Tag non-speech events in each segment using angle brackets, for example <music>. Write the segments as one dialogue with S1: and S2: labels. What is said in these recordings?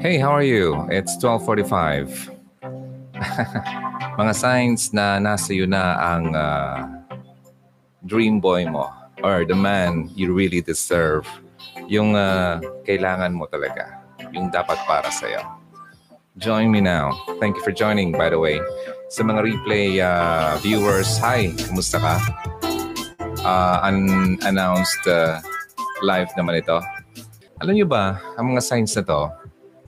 S1: Hey, how are you? It's 12:45. <laughs> Mga signs na nasa iyo na ang uh, dream boy mo or the man you really deserve. Yung uh, kailangan mo talaga. Yung dapat para sa iyo. Join me now. Thank you for joining, by the way. Sa mga replay uh, viewers, hi, kumusta ka? Uh, unannounced uh, live naman ito. Alam niyo ba, ang mga signs na to,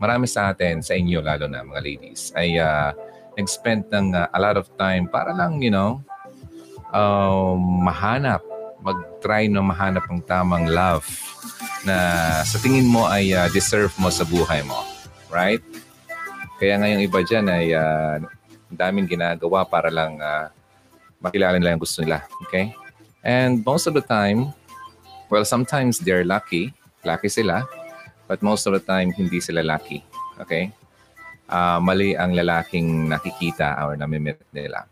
S1: marami sa atin, sa inyo lalo na mga ladies, ay uh, nag-spend ng uh, a lot of time para lang, you know, um, mahanap, mag-try na mahanap ng tamang love na sa tingin mo ay uh, deserve mo sa buhay mo. Right? Kaya ngayong iba dyan ay uh, daming ginagawa para lang uh, makilala nila yung gusto nila. Okay? And most of the time, well, sometimes they're lucky. Lucky sila But most of the time, hindi sila lucky. Okay? Uh, mali ang lalaking nakikita or namimit nila.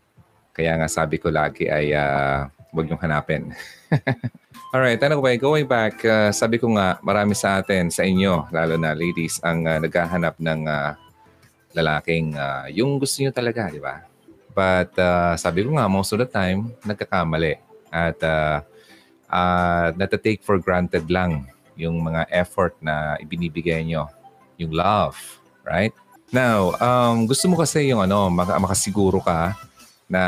S1: Kaya nga sabi ko lagi ay uh, huwag niyong hanapin. <laughs> Alright, anyway, going back, uh, sabi ko nga, marami sa atin, sa inyo, lalo na ladies, ang uh, naghahanap ng uh, lalaking uh, yung gusto niyo talaga, di ba? But uh, sabi ko nga, most of the time, nagkakamali. At uh, uh, natatake for granted lang yung mga effort na ibinibigay nyo, yung love, right? Now, um, gusto mo kasi yung ano, mak- makasiguro ka na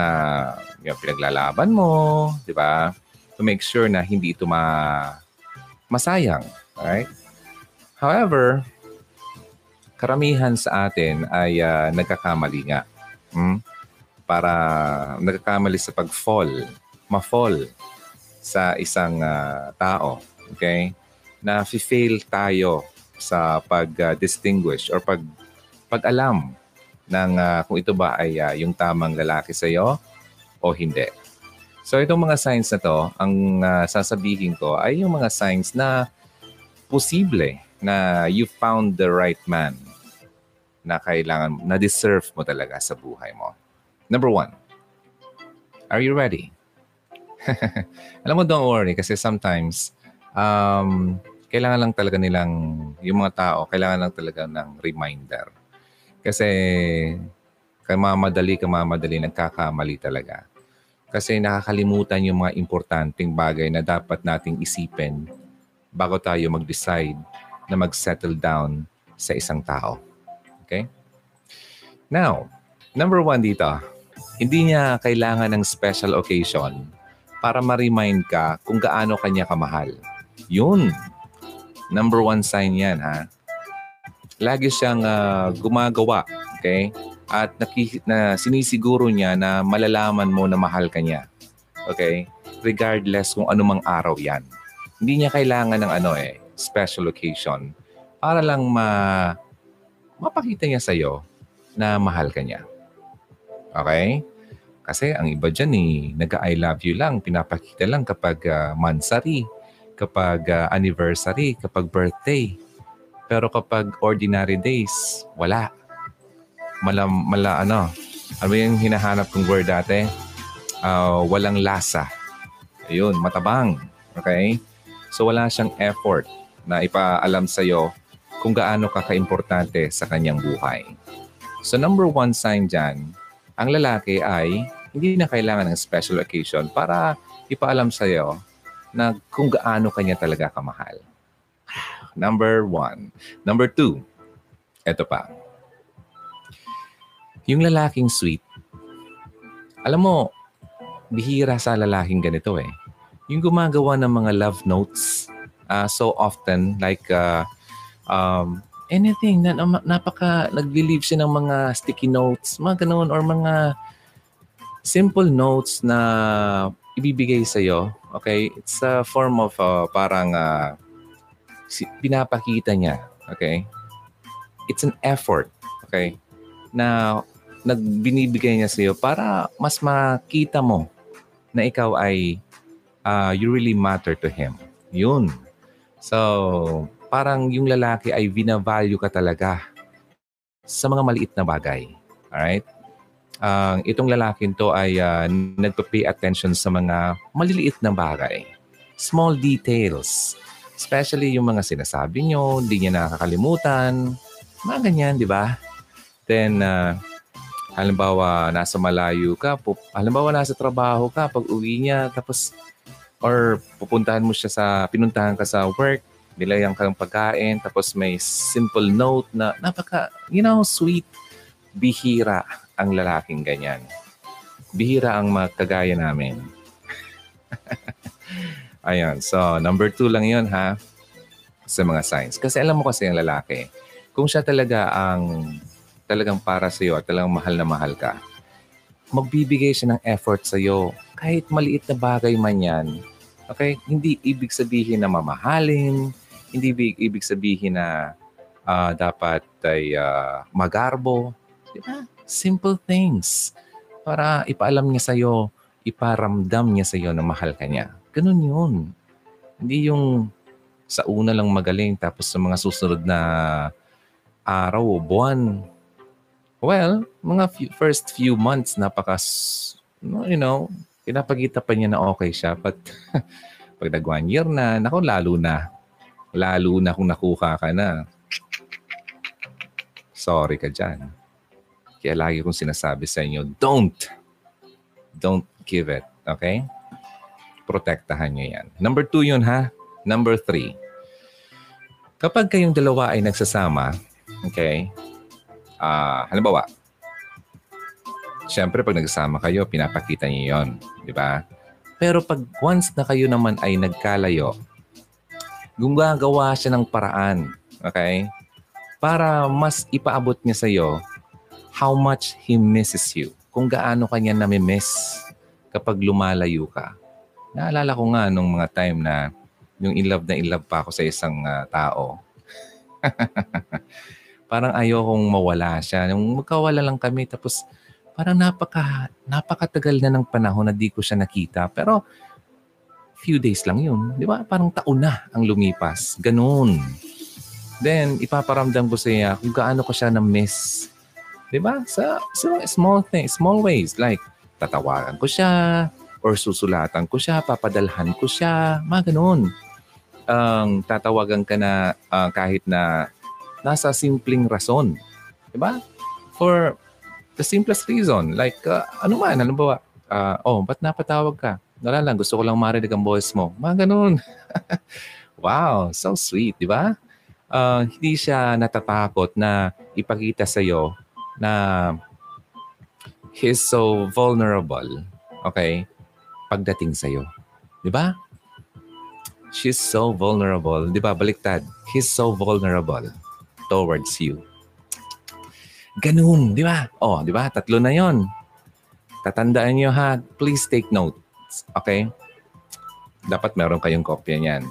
S1: yung pinaglalaban mo, di ba? To make sure na hindi ito ma masayang, right? However, karamihan sa atin ay uh, nagkakamali nga. Hmm? Para nagkakamali sa pag-fall, ma-fall sa isang uh, tao. Okay? Na fail tayo sa pag-distinguish or pag pag-alam ng uh, kung ito ba ay uh, yung tamang lalaki sa iyo o hindi. So itong mga signs na to, ang uh, sasabihin ko ay yung mga signs na posible na you found the right man na kailangan, na deserve mo talaga sa buhay mo. Number one, are you ready? <laughs> Alam mo, don't worry kasi sometimes um, kailangan lang talaga nilang, yung mga tao, kailangan lang talaga ng reminder. Kasi kamamadali, kamamadali, nagkakamali talaga. Kasi nakakalimutan yung mga importanteng bagay na dapat nating isipin bago tayo mag-decide na mag-settle down sa isang tao. Okay? Now, number one dito, hindi niya kailangan ng special occasion para ma-remind ka kung gaano kanya kamahal. Yun, Number one sign yan, ha? Lagi siyang uh, gumagawa, okay? At naki, na sinisiguro niya na malalaman mo na mahal ka niya. Okay? Regardless kung anumang araw yan. Hindi niya kailangan ng ano eh, special occasion para lang ma mapakita niya sa iyo na mahal ka niya. Okay? Kasi ang iba dyan eh, nag-I love you lang, pinapakita lang kapag uh, mansari kapag uh, anniversary, kapag birthday. Pero kapag ordinary days, wala. Mala, mala ano, ano yung hinahanap kong word dati? Uh, walang lasa. Ayun, matabang. Okay? So wala siyang effort na ipaalam sa iyo kung gaano ka kaimportante sa kanyang buhay. So number one sign dyan, ang lalaki ay hindi na kailangan ng special occasion para ipaalam sa iyo na kung gaano kanya talaga kamahal. Number one. Number two, eto pa. Yung lalaking sweet. Alam mo, bihira sa lalaking ganito eh. Yung gumagawa ng mga love notes uh, so often like uh, um, anything na napaka nagli-leave siya ng mga sticky notes, mga ganoon or mga simple notes na ibibigay sa iyo Okay? It's a form of uh, parang uh, pinapakita niya. Okay? It's an effort. Okay? Na nagbinibigay niya sa iyo para mas makita mo na ikaw ay uh, you really matter to him. Yun. So, parang yung lalaki ay binavalue ka talaga sa mga maliit na bagay. Alright? Ang uh, itong lalaking to ay uh, nagpa-pay attention sa mga maliliit na bagay. Small details. Especially yung mga sinasabi nyo, hindi niya nakakalimutan. Mga ganyan, di ba? Then, uh, halimbawa, nasa malayo ka, pup, halimbawa, nasa trabaho ka, pag uwi niya, tapos, or pupuntahan mo siya sa, pinuntahan ka sa work, nilayang kang pagkain, tapos may simple note na napaka, you know, sweet, bihira ang lalaking ganyan. Bihira ang magkagaya namin. <laughs> Ayan. So, number two lang yun, ha? Sa mga signs. Kasi alam mo kasi ang lalaki, kung siya talaga ang talagang para sa iyo at talagang mahal na mahal ka, magbibigay siya ng effort sa iyo. Kahit maliit na bagay man yan. Okay? Hindi ibig sabihin na mamahalin. Hindi ibig sabihin na uh, dapat ay uh, magarbo. Di ba? Simple things. Para ipaalam niya sa iyo, iparamdam niya sa iyo na mahal ka niya. Ganun yun. Hindi yung sa una lang magaling tapos sa mga susunod na araw o buwan. Well, mga few, first few months napaka, you know, pinapagita pa niya na okay siya. But <laughs> pag nag one year na, nako lalo na. Lalo na kung nakuha ka na. Sorry ka dyan. Kaya lagi kong sinasabi sa inyo, don't. Don't give it. Okay? protektahan nyo yan. Number two yun ha. Number three. Kapag kayong dalawa ay nagsasama, okay, uh, halimbawa, syempre pag nagsasama kayo, pinapakita niyo yon, di ba? Pero pag once na kayo naman ay nagkalayo, gumagawa siya ng paraan, okay? Para mas ipaabot niya sa iyo how much he misses you. Kung gaano kanya nami-miss kapag lumalayo ka. Naalala ko nga nung mga time na yung in love na in love pa ako sa isang uh, tao. <laughs> parang ayokong mawala siya. Nung magkawala lang kami tapos parang napaka napakatagal na ng panahon na di ko siya nakita. Pero few days lang yun. Di ba? Parang taon na ang lumipas. Ganun. Then, ipaparamdam ko sa iya kung gaano ko siya na-miss. Di ba? Sa, sa small things, small ways. Like, tatawagan ko siya, or susulatan ko siya, papadalhan ko siya, mga ganun. Ang um, tatawagan ka na uh, kahit na nasa simpleng rason. Diba? For the simplest reason. Like, uh, ano man, ano ba? Uh, oh, ba't napatawag ka? Wala lang, gusto ko lang marinig ang voice mo. Mga ganun. <laughs> wow, so sweet, di ba? Uh, hindi siya natatakot na ipakita sa iyo na he's so vulnerable. Okay? pagdating sa'yo. Di ba? She's so vulnerable. Di ba? Baliktad. He's so vulnerable towards you. Ganun, di ba? Oh, di ba? Tatlo na yon. Tatandaan nyo ha. Please take notes. Okay? Dapat meron kayong kopya niyan.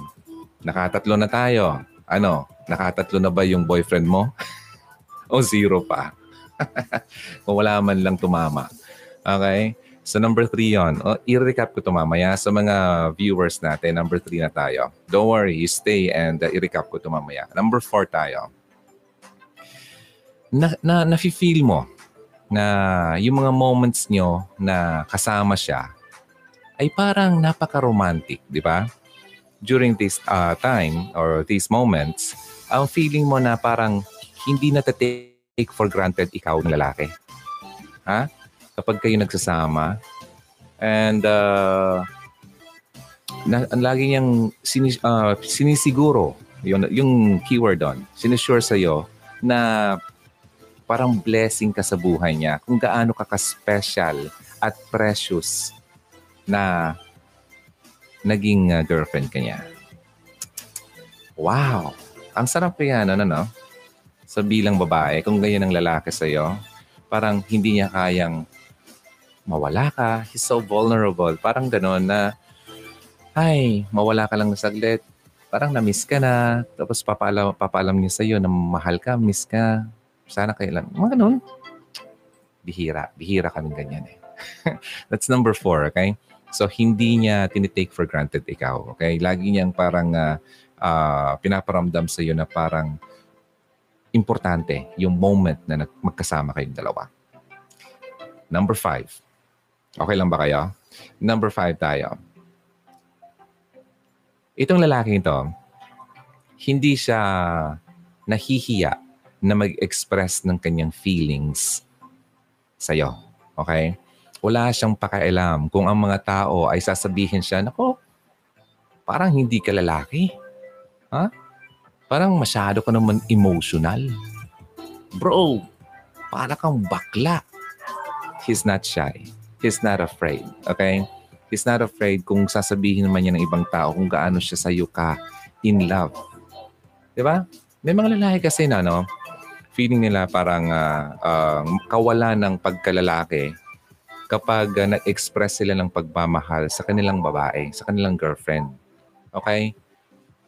S1: Nakatatlo na tayo. Ano? Nakatatlo na ba yung boyfriend mo? <laughs> o zero pa? <laughs> Kung wala man lang tumama. Okay? So number three yon. O, i-recap ko ito mamaya sa mga viewers natin. Number three na tayo. Don't worry, stay and uh, i-recap ko ito mamaya. Number four tayo. Na, na, nafe-feel mo na yung mga moments nyo na kasama siya ay parang napaka-romantic, di ba? During this uh, time or these moments, ang feeling mo na parang hindi na take for granted ikaw ng lalaki. Ha? kapag kayo nagsasama. And uh, na, ang lagi niyang sinis, uh, sinisiguro, yung, yung keyword doon, sinisure sa'yo na parang blessing ka sa buhay niya kung gaano ka ka-special at precious na naging uh, girlfriend ka niya. Wow! Ang sarap yan, ano, no? Sa bilang babae, kung ganyan ang lalaki sa'yo, parang hindi niya kayang mawala ka. He's so vulnerable. Parang gano'n na, ay, mawala ka lang na saglit. Parang na-miss ka na. Tapos papalam, papalam niya sa'yo na mahal ka, miss ka. Sana kailan. Mga gano'n. Bihira. Bihira kaming ganyan eh. <laughs> That's number four, okay? So, hindi niya tinitake for granted ikaw, okay? Lagi niyang parang uh, uh, pinaparamdam sa iyo na parang importante yung moment na magkasama kayong dalawa. Number five, Okay lang ba kayo? Number five tayo. Itong lalaking ito, hindi siya nahihiya na mag-express ng kanyang feelings sa'yo. Okay? Wala siyang pakialam kung ang mga tao ay sasabihin siya, Nako, parang hindi ka lalaki. Ha? Parang masyado ka naman emotional. Bro, para kang bakla. He's not shy. He's not afraid. Okay? He's not afraid kung sasabihin naman niya ng ibang tao kung gaano siya sa'yo ka in love. Di ba? May mga lalaki kasi na, no? Feeling nila parang uh, uh, kawalan ng pagkalalaki kapag uh, nag-express sila ng pagmamahal sa kanilang babae, sa kanilang girlfriend. Okay?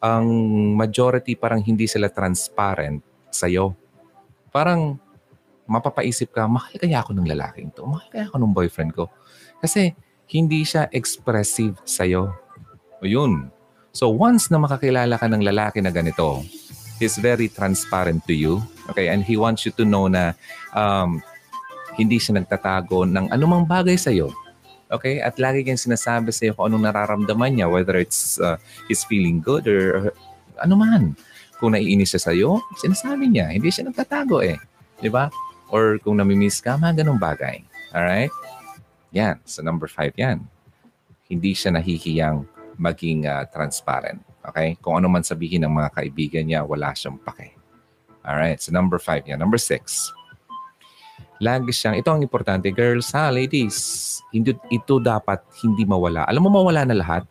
S1: Ang majority parang hindi sila transparent sa'yo. Parang mapapaisip ka, mahal kaya ako ng lalaking to? Mahal kaya ako ng boyfriend ko? Kasi hindi siya expressive sa'yo. O yun. So once na makakilala ka ng lalaki na ganito, he's very transparent to you. Okay? And he wants you to know na um, hindi siya nagtatago ng anumang bagay sa'yo. Okay? At lagi niyang sinasabi sa'yo kung anong nararamdaman niya, whether it's uh, he's feeling good or uh, ano man. Kung naiinis siya sa'yo, sinasabi niya. Hindi siya nagtatago eh. Di ba? Or kung namimiss ka, mga ganong bagay. Alright? Yan. So number five yan. Hindi siya nahihiyang maging uh, transparent. Okay? Kung ano man sabihin ng mga kaibigan niya, wala siyang pake. Alright? So number five yan. Number six lagi siyang, ito ang importante, girls ha, ladies, hindi, ito dapat hindi mawala. Alam mo, mawala na lahat.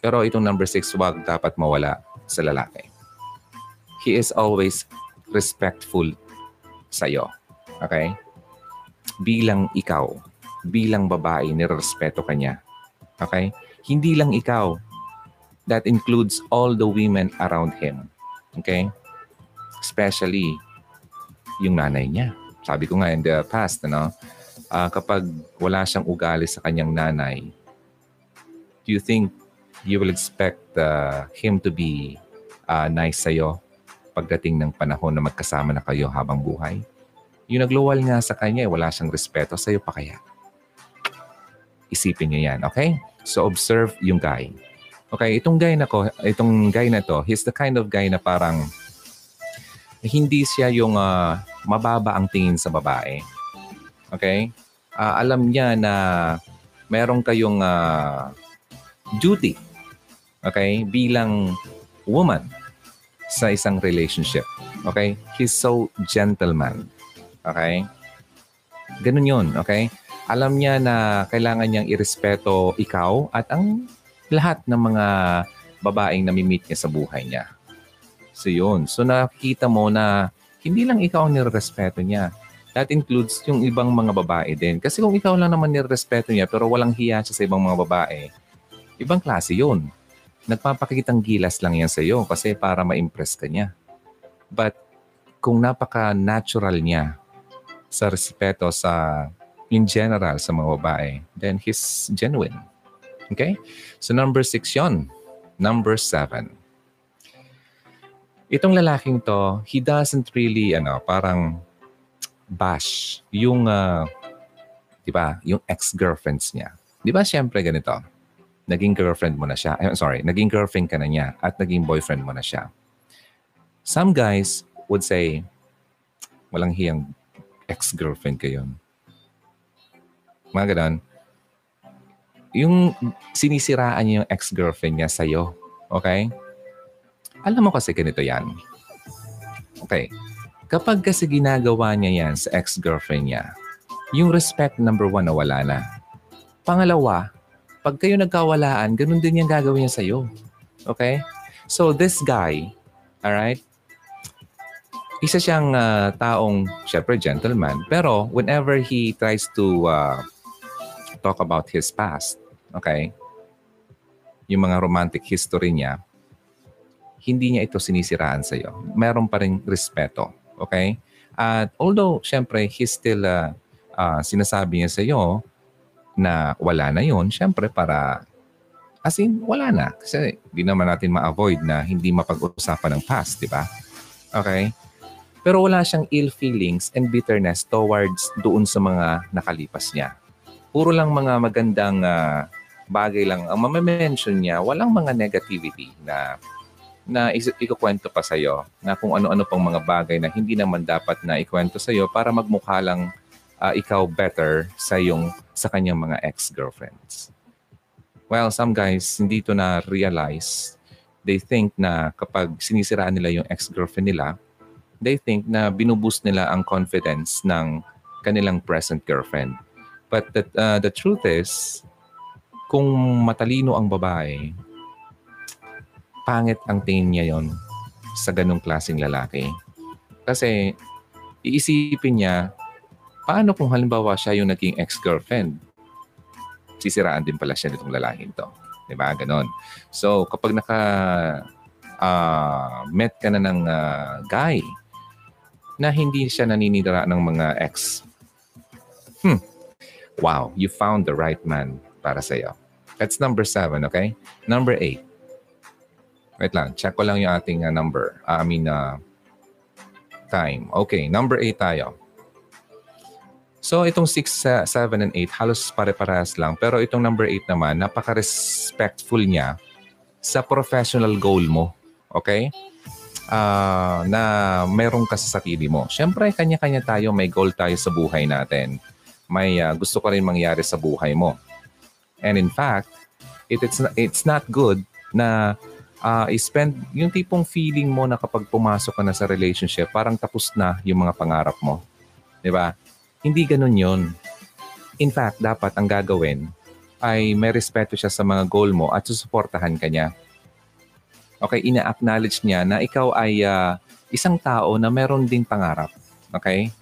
S1: Pero itong number six, wag dapat mawala sa lalaki. He is always respectful sa'yo. Okay? Bilang ikaw, bilang babae, nirespeto ka niya. Okay? Hindi lang ikaw. That includes all the women around him. Okay? Especially yung nanay niya sabi ko nga in the past, ano, uh, kapag wala siyang ugali sa kanyang nanay, do you think you will expect uh, him to be uh, nice sa'yo pagdating ng panahon na magkasama na kayo habang buhay? Yung nagluwal nga sa kanya, eh, wala siyang respeto sa'yo pa kaya. Isipin niyo yan, okay? So observe yung guy. Okay, itong guy na ko, itong guy na to, he's the kind of guy na parang hindi siya yung uh, mababa ang tingin sa babae. Okay? Uh, alam niya na meron kayong uh, duty okay, bilang woman sa isang relationship. Okay? He's so gentleman. Okay? Ganun yun. Okay? Alam niya na kailangan niyang irespeto ikaw at ang lahat ng mga babaeng namimit niya sa buhay niya. So yun. So nakita mo na hindi lang ikaw ang nirespeto niya. That includes yung ibang mga babae din. Kasi kung ikaw lang naman nirespeto niya pero walang hiya siya sa ibang mga babae, ibang klase yun. Nagpapakitang gilas lang yan sa iyo kasi para ma-impress ka niya. But kung napaka-natural niya sa respeto sa in general sa mga babae, then he's genuine. Okay? So number six yon. Number seven Itong lalaking to, he doesn't really, ano, parang bash yung, uh, di ba, yung ex-girlfriends niya. Di ba, siyempre ganito, naging girlfriend mo na siya. I'm sorry, naging girlfriend ka na niya at naging boyfriend mo na siya. Some guys would say, walang hiyang ex-girlfriend ka yun. Mga ganun. Yung sinisiraan niya yung ex-girlfriend niya sa'yo. Okay? Alam mo kasi ganito yan. Okay. Kapag kasi ginagawa niya yan sa ex-girlfriend niya, yung respect number one na wala na. Pangalawa, pag kayo nagkawalaan, ganun din yung gagawin niya sa'yo. Okay? So this guy, alright, isa siyang uh, taong, syempre gentleman, pero whenever he tries to uh, talk about his past, okay, yung mga romantic history niya, hindi niya ito sinisiraan sa iyo. Meron pa rin respeto. Okay? At although, syempre, he's still uh, uh, sinasabi niya sa iyo na wala na yon syempre para as in, wala na. Kasi hindi naman natin ma-avoid na hindi mapag-usapan ng past, di ba? Okay? Pero wala siyang ill feelings and bitterness towards doon sa mga nakalipas niya. Puro lang mga magandang uh, bagay lang ang mamention niya. Walang mga negativity na na ikukwento pa sa'yo na kung ano-ano pang mga bagay na hindi naman dapat na ikwento sa'yo para magmukha lang ah, ikaw better sa yung sa kanyang mga ex-girlfriends. Well, some guys hindi to na realize. They think na kapag sinisiraan nila yung ex-girlfriend nila, they think na binuboost nila ang confidence ng kanilang present girlfriend. But the, uh, the truth is, kung matalino ang babae, pangit ang tingin niya yon sa ganong klaseng lalaki. Kasi iisipin niya, paano kung halimbawa siya yung naging ex-girlfriend? Sisiraan din pala siya nitong lalaking to. Diba? Ganon. So, kapag naka ah, met ka na ng ah, guy na hindi siya naninira ng mga ex, hmm, wow, you found the right man para sa'yo. That's number seven, okay? Number eight. Wait lang, check ko lang yung ating uh, number. Uh, I mean, uh, time. Okay, number 8 tayo. So, itong 6, 7, and 8, halos pare-parehas lang. Pero itong number 8 naman, napaka-respectful niya sa professional goal mo. Okay? Ah, na meron ka sa sarili mo. Siyempre, kanya-kanya tayo, may goal tayo sa buhay natin. May ah, gusto ka rin mangyari sa buhay mo. And in fact, it, it's, it's not good na uh, spend yung tipong feeling mo na kapag pumasok ka na sa relationship, parang tapos na yung mga pangarap mo. 'Di ba? Hindi ganun yon. In fact, dapat ang gagawin ay may respeto siya sa mga goal mo at susuportahan ka niya. Okay, ina-acknowledge niya na ikaw ay ah, isang tao na meron ding pangarap. Okay?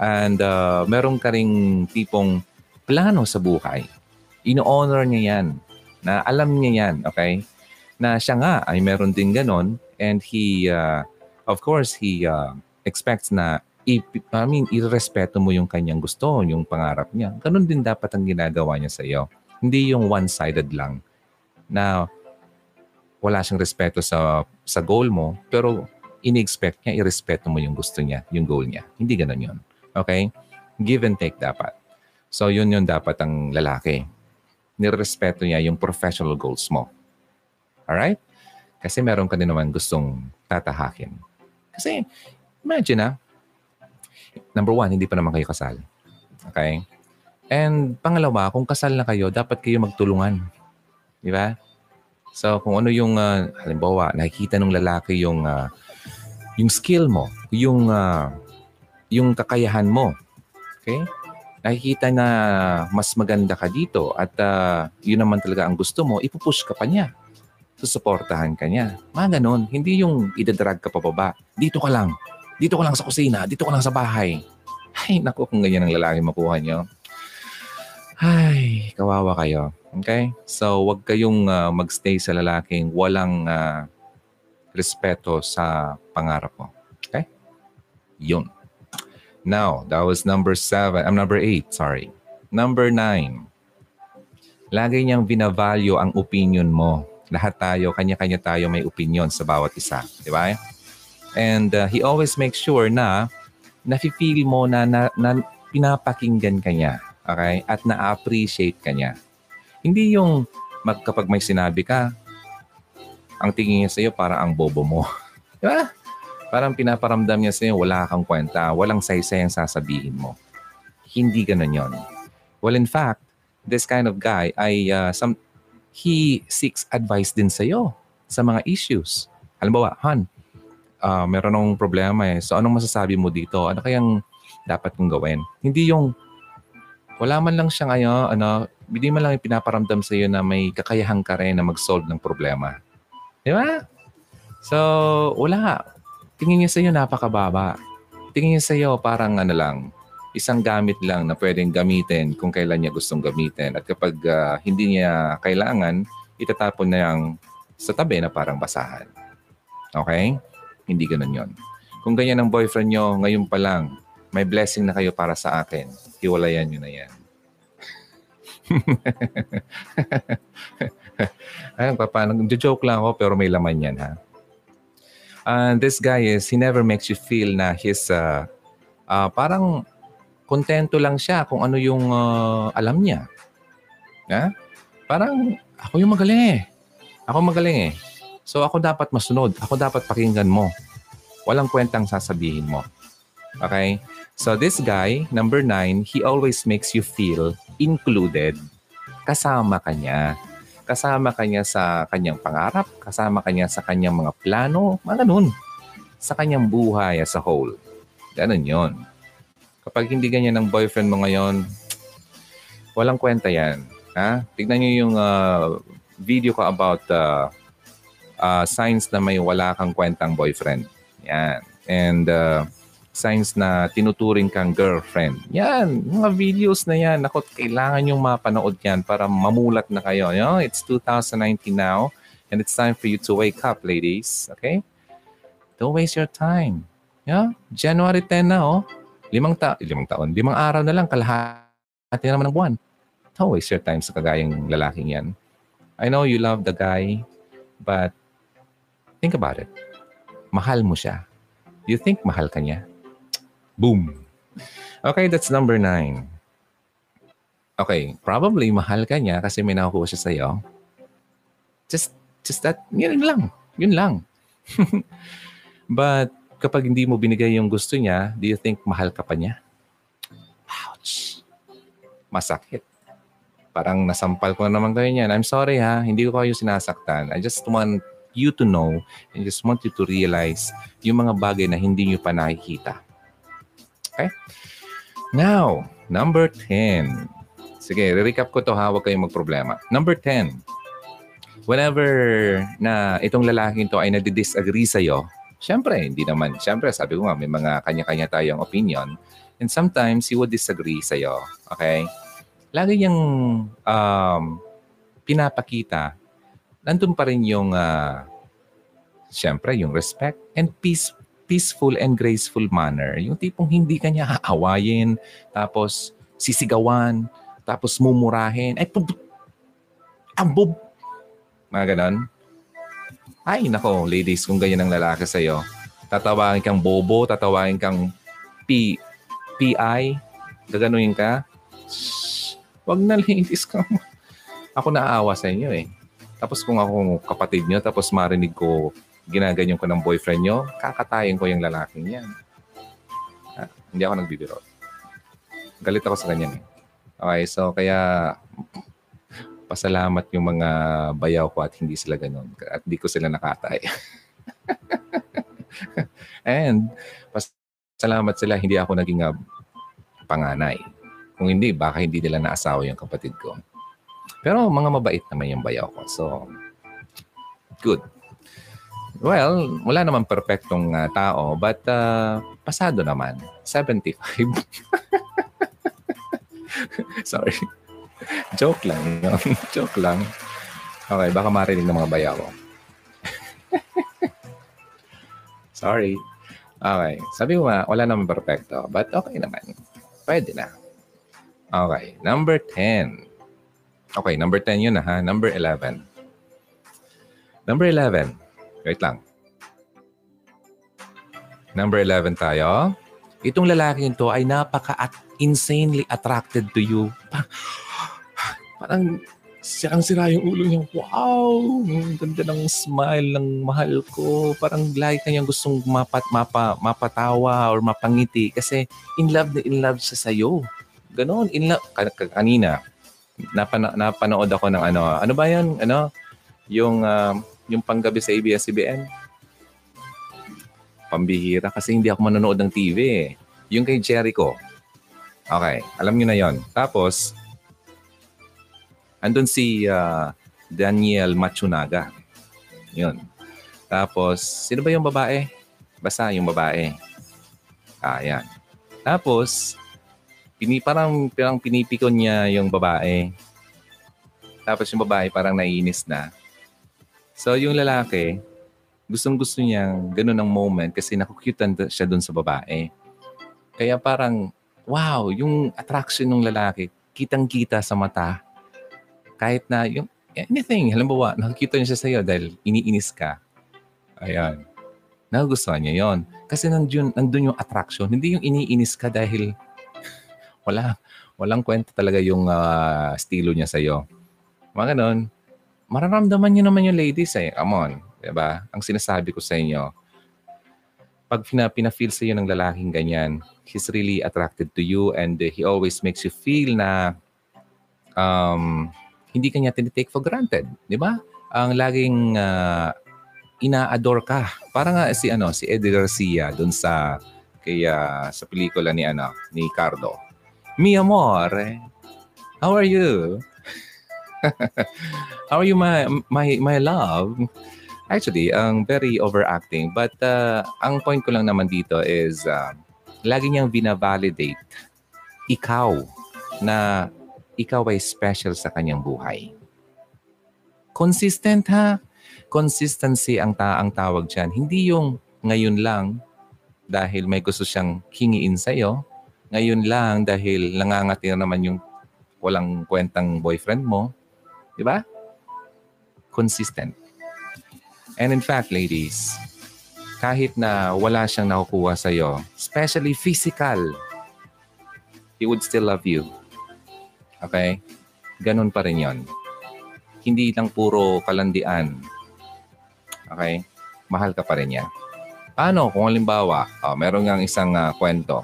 S1: And uh, meron ka ring tipong plano sa buhay. Ino-honor niya yan. Na alam niya yan. Okay? Na siya nga ay meron din ganon and he, uh, of course, he uh, expects na i, I mean, irespeto mo yung kanyang gusto, yung pangarap niya. Ganon din dapat ang ginagawa niya sa iyo. Hindi yung one-sided lang na wala siyang respeto sa sa goal mo, pero ini-expect niya, irespeto mo yung gusto niya, yung goal niya. Hindi ganon yun. Okay? Give and take dapat. So, yun yun dapat ang lalaki. Nirespeto niya yung professional goals mo. Alright? Kasi meron ka din naman gustong tatahakin. Kasi, imagine na, number one, hindi pa naman kayo kasal. Okay? And pangalawa, kung kasal na kayo, dapat kayo magtulungan. Di ba? So, kung ano yung, uh, halimbawa, nakikita ng lalaki yung, uh, yung skill mo, yung, uh, yung kakayahan mo. Okay? Nakikita na mas maganda ka dito at uh, yun naman talaga ang gusto mo, ipupush ka pa niya susuportahan ka niya. Mga ganun. Hindi yung idadrag ka pababa. Dito ka lang. Dito ka lang sa kusina. Dito ka lang sa bahay. Ay, naku, kung ganyan ang lalaki makuha niyo. Ay, kawawa kayo. Okay? So, wag kayong uh, magstay sa lalaking walang uh, respeto sa pangarap mo. Okay? Yun. Now, that was number seven. I'm number eight, sorry. Number nine. Lagi niyang binavalue ang opinion mo lahat tayo, kanya-kanya tayo may opinion sa bawat isa. Di ba? And uh, he always makes sure na nafe-feel mo na, na, na pinapakinggan ka niya. Okay? At na-appreciate ka niya. Hindi yung mag, kapag may sinabi ka, ang tingin niya sa'yo para ang bobo mo. <laughs> Di ba? Parang pinaparamdam niya sa'yo, wala kang kwenta, walang saysay ang sasabihin mo. Hindi ganun yon. Well, in fact, this kind of guy ay uh, some, he seeks advice din sa iyo sa mga issues. Halimbawa, Han, uh, meron akong problema eh. So anong masasabi mo dito? Ano kayang dapat kong gawin? Hindi yung wala man lang siyang ano, ano, hindi man lang pinaparamdam sa iyo na may kakayahan ka rin na mag-solve ng problema. Di ba? So, wala. Tingin niya sa iyo napakababa. Tingin niya sa iyo parang ano lang, isang gamit lang na pwedeng gamitin kung kailan niya gustong gamitin. At kapag uh, hindi niya kailangan, itatapon na yung sa tabi na parang basahan. Okay? Hindi ganun yon. Kung ganyan ang boyfriend nyo, ngayon pa lang, may blessing na kayo para sa akin. Hiwalayan nyo na yan. <laughs> Ayun, paano? Joke lang ako pero may laman yan ha. And uh, this guy is, he never makes you feel na he's uh, uh, parang kontento lang siya kung ano yung uh, alam niya. Ha? Parang ako yung magaling eh. Ako magaling eh. So ako dapat masunod. Ako dapat pakinggan mo. Walang kwentang sasabihin mo. Okay? So this guy, number nine, he always makes you feel included. Kasama ka niya. Kasama ka niya sa kanyang pangarap. Kasama ka niya sa kanyang mga plano. Mga ganun. Sa kanyang buhay as a whole. Ganun yon. Kapag hindi ganyan ang boyfriend mo ngayon, walang kwenta yan. Ha? Tignan niyo yung uh, video ko about uh, uh, signs na may wala kang kwentang boyfriend. Yan. And uh, signs na tinuturing kang girlfriend. Yan, mga videos na yan. Ako, kailangan yung mapanood yan para mamulat na kayo. You know, it's 2019 now and it's time for you to wake up, ladies. Okay? Don't waste your time. Yeah? January 10 na, oh. Limang, ta limang taon. Limang araw na lang, kalahati na naman ng buwan. Don't waste your time sa kagayang lalaking yan. I know you love the guy, but think about it. Mahal mo siya. You think mahal ka niya? Boom. Okay, that's number nine. Okay, probably mahal ka niya kasi may nakukuha siya sa'yo. Just, just that, yun lang. Yun lang. <laughs> But kapag hindi mo binigay yung gusto niya, do you think mahal ka pa niya? Ouch. Masakit. Parang nasampal ko na naman kayo niyan. I'm sorry ha, hindi ko kayo sinasaktan. I just want you to know and just want you to realize yung mga bagay na hindi nyo pa nakikita. Okay? Now, number 10. Sige, re-recap ko to ha, huwag kayong magproblema. Number 10. Whenever na itong lalaking to ay nadi-disagree sa'yo, syempre, hindi naman, syempre, sabi ko nga, may mga kanya-kanya tayong opinion. And sometimes, he would disagree sa'yo. Okay? Lagi niyang um, pinapakita, nandun pa rin yung, uh, syempre, yung respect and peace peaceful and graceful manner. Yung tipong hindi ka niya aawayin, tapos sisigawan, tapos mumurahin. Ay, pub- ambog! Mga ganon. Ay, nako, ladies, kung ganyan ang lalaki sa'yo, tatawagin kang bobo, tatawagin kang P, PI, gaganuin ka. Shh, wag na, ladies. <laughs> Ka. ako naaawa sa inyo eh. Tapos kung ako kapatid nyo, tapos marinig ko ginaganyan ko ng boyfriend nyo, kakatayin ko yung lalaking yan. Ha? Hindi ako nagbibiro. Galit ako sa ganyan. Eh. Okay, so kaya pasalamat yung mga bayaw ko at hindi sila ganun. At di ko sila nakatay. <laughs> And pasalamat sila hindi ako naging uh, panganay. Kung hindi, baka hindi nila naasawa yung kapatid ko. Pero mga mabait naman yung bayaw ko. So, good. Well, wala naman perfectong uh, tao, but uh, pasado naman. 75. <laughs> Sorry. <laughs> Joke lang. <laughs> Joke lang. Okay, baka marinig ng mga bayaw ko. <laughs> Sorry. Okay. Sabi mo nga, wala naman perfecto, but okay naman. Pwede na. Okay. Number 10. Okay, number 10 yun na ha. Number 11. Number 11. Wait lang. Number 11 tayo. Itong lalaki to ay napaka-insanely attracted to you. Parang sirang-sira yung ulo niya. Wow! Ang ganda ng smile ng mahal ko. Parang lagi kanyang gustong mapat, mapa, mapatawa or mapangiti kasi in love na in love siya sa'yo. Ganon. In love. Kanina, napano, napanood ako ng ano. Ano ba yan? Ano? Yung uh, yung panggabi sa ABS-CBN. Pambihira kasi hindi ako manonood ng TV eh. Yung kay Jericho. Okay, alam niyo na yon. Tapos, andun si uh, Daniel Machunaga. Yun. Tapos, sino ba yung babae? Basta yung babae. Ah, yan. Tapos, pini, parang, parang pinipikon niya yung babae. Tapos yung babae parang naiinis na. So yung lalaki, gustong gusto niyang ganun ang moment kasi nakukyutan siya dun sa babae. Kaya parang, wow, yung attraction ng lalaki, kitang-kita sa mata. Kahit na yung anything, halimbawa, nakikita niya siya sa iyo dahil iniinis ka. Ayan. Nagustuhan niya yon Kasi nandun, nandun yung attraction. Hindi yung iniinis ka dahil <laughs> wala, walang kwenta talaga yung uh, estilo niya sa iyo. Mga ganon mararamdaman nyo naman yung ladies eh. Come on. Diba? Ang sinasabi ko sa inyo, pag pina, pina-feel sa iyo ng lalaking ganyan, he's really attracted to you and he always makes you feel na um, hindi kanya tinitake for granted. Di ba? Ang laging uh, ina-adore ka. Para nga si ano si Eddie Garcia doon sa kaya sa pelikula ni ano ni Cardo. Mi amor, how are you? <laughs> how are you my my my love? Actually, ang very overacting. But uh, ang point ko lang naman dito is uh, lagi niyang binavalidate ikaw na ikaw ay special sa kanyang buhay. Consistent ha? Consistency ang, ta ang tawag dyan. Hindi yung ngayon lang dahil may gusto siyang hingiin sa'yo. Ngayon lang dahil nangangati na naman yung walang kwentang boyfriend mo. Di ba? Consistent. And in fact, ladies, kahit na wala siyang nakukuha sa'yo, especially physical, he would still love you. Okay? Ganun pa rin yon. Hindi lang puro kalandian. Okay? Mahal ka pa rin niya. Paano kung halimbawa, uh, meron nga isang uh, kwento.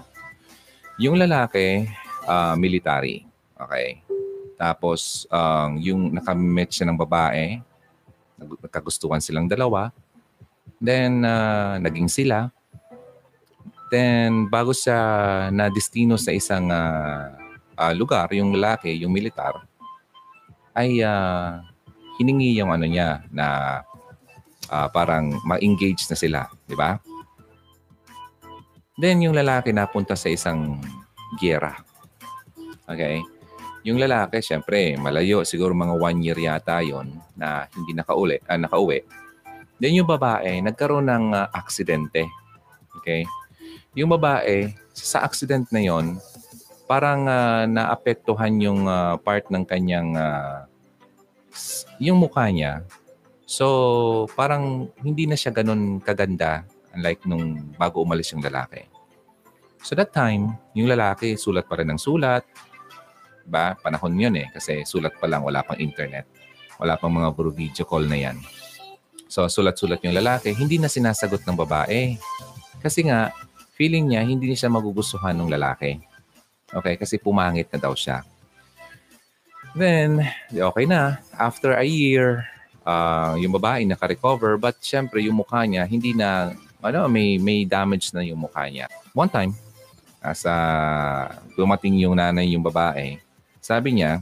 S1: Yung lalaki, uh, military. Okay? Tapos, um, yung nakamit siya ng babae, nagkagustuhan silang dalawa. Then, uh, naging sila. Then, bago siya na-destino sa isang uh, uh, lugar, yung lalaki, yung militar, ay uh, hiningi yung ano niya na uh, parang ma-engage na sila. Di ba? Then, yung lalaki napunta sa isang giyera. Okay? Yung lalaki, syempre, malayo. Siguro mga one year yata yon na hindi nakauli, uh, nakauwi. Then yung babae, nagkaroon ng uh, aksidente. Okay? Yung babae, sa accident na yon parang uh, naapektuhan yung uh, part ng kanyang uh, yung mukha niya. So, parang hindi na siya ganun kaganda unlike nung bago umalis yung lalaki. So that time, yung lalaki sulat pa rin ng sulat, ba? Panahon yun eh. Kasi sulat pa lang, wala pang internet. Wala pang mga video call na yan. So, sulat-sulat yung lalaki, hindi na sinasagot ng babae. Kasi nga, feeling niya, hindi niya magugustuhan ng lalaki. Okay? Kasi pumangit na daw siya. Then, okay na. After a year, uh, yung babae naka-recover. But syempre, yung mukha niya, hindi na, ano, may, may damage na yung mukha niya. One time, as uh, dumating yung nanay yung babae, sabi niya,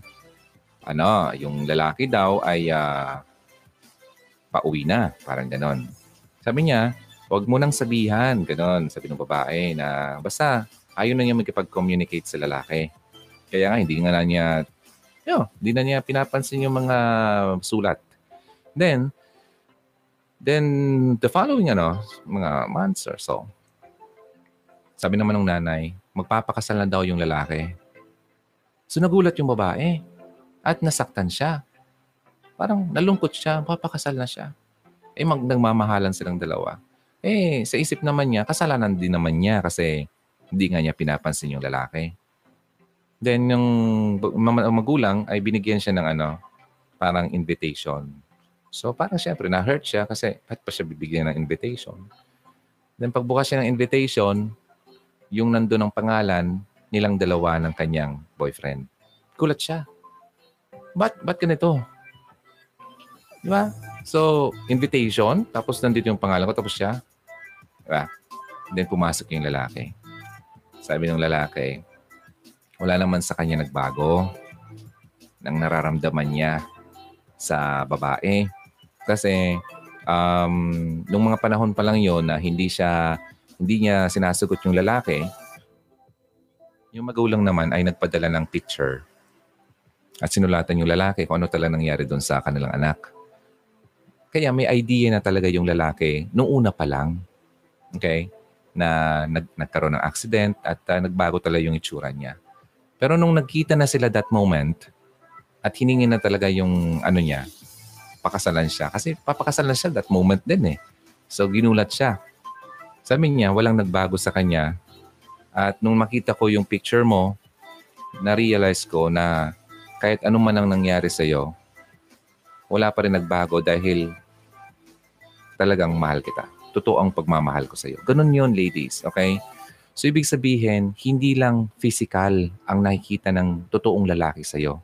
S1: ano, yung lalaki daw ay uh, pauwi na, parang ganon. Sabi niya, huwag mo nang sabihan, ganon, sabi ng babae na basta ayaw na niya magkipag-communicate sa lalaki. Kaya nga, hindi nga na niya, yo, hindi na niya pinapansin yung mga sulat. Then, then the following, ano, mga months or so, sabi naman ng nanay, magpapakasal na daw yung lalaki. So nagulat yung babae at nasaktan siya. Parang nalungkot siya, papakasal na siya. Eh mag nagmamahalan silang dalawa. Eh sa isip naman niya, kasalanan din naman niya kasi hindi nga niya pinapansin yung lalaki. Then yung magulang ay binigyan siya ng ano, parang invitation. So parang syempre na-hurt siya kasi ba't pa siya bibigyan ng invitation? Then pagbukas siya ng invitation, yung nandun ang pangalan, nilang dalawa ng kanyang boyfriend. Kulat siya. Ba't, ba't ganito? Di ba? So, invitation, tapos nandito yung pangalan ko, tapos siya. Di ba? Then pumasok yung lalaki. Sabi ng lalaki, wala naman sa kanya nagbago ng nararamdaman niya sa babae. Kasi um, nung mga panahon pa lang yon na hindi siya hindi niya sinasagot yung lalaki, yung magulang naman ay nagpadala ng picture at sinulatan yung lalaki kung ano talaga nangyari doon sa kanilang anak. Kaya may idea na talaga yung lalaki nung una pa lang. Okay? Na nag, nagkaroon ng accident at uh, nagbago talaga yung itsura niya. Pero nung nagkita na sila that moment at hiningi na talaga yung ano niya, pakasalan siya. Kasi papakasalan siya that moment din eh. So ginulat siya. Sabi niya, walang nagbago sa kanya at nung makita ko yung picture mo, na-realize ko na kahit anong man ang nangyari sa'yo, wala pa rin nagbago dahil talagang mahal kita. Totoo ang pagmamahal ko sa'yo. Ganun yon ladies. Okay? So, ibig sabihin, hindi lang physical ang nakikita ng totoong lalaki sa'yo.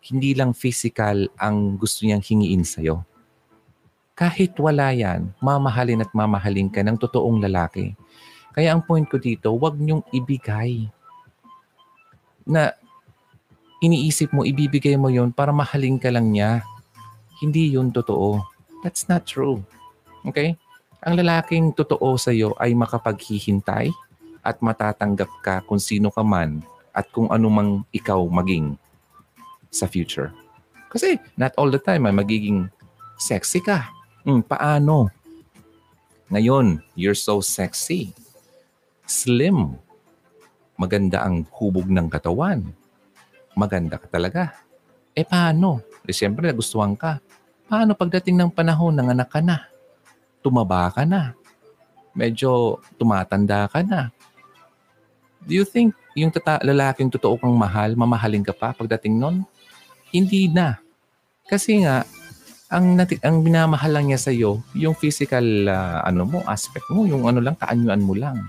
S1: Hindi lang physical ang gusto niyang hingiin sa'yo. Kahit wala yan, mamahalin at mamahalin ka ng totoong lalaki. Kaya ang point ko dito, huwag niyong ibigay na iniisip mo, ibibigay mo yon para mahalin ka lang niya. Hindi yun totoo. That's not true. Okay? Ang lalaking totoo sa iyo ay makapaghihintay at matatanggap ka kung sino ka man at kung ano mang ikaw maging sa future. Kasi not all the time ay magiging sexy ka. Hmm, paano? Ngayon, you're so sexy. Slim. Maganda ang hubog ng katawan. Maganda ka talaga. Eh paano? Eh siyempre nagustuhan ka. Paano pagdating ng panahon ng anak ka na? Tumaba ka na. Medyo tumatanda ka na. Do you think yung tata- lalaking totoo kang mahal, mamahalin ka pa pagdating nun? Hindi na. Kasi nga, ang nati- ang minamahal lang niya sa iyo, yung physical uh, ano mo, aspect mo, yung ano lang kaanyuan mo lang.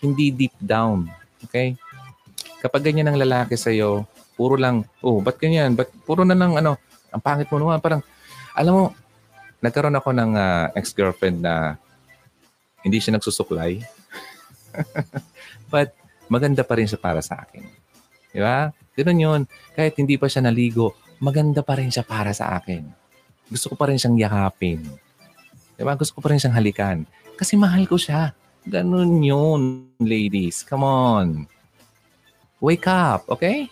S1: Hindi deep down. Okay? Kapag ganyan ang lalaki sa iyo, puro lang, oh, ba't ganyan? Ba't puro na lang ano, ang pangit mo naman, parang alam mo, nagkaroon ako ng uh, ex-girlfriend na hindi siya nagsusuklay. <laughs> But maganda pa rin siya para sa akin. Di ba? Ganun yun. Kahit hindi pa siya naligo, maganda pa rin siya para sa akin. Gusto ko pa rin siyang yakapin. Di ba? Gusto ko pa rin siyang halikan. Kasi mahal ko siya. Ganun yun, ladies. Come on. Wake up, okay?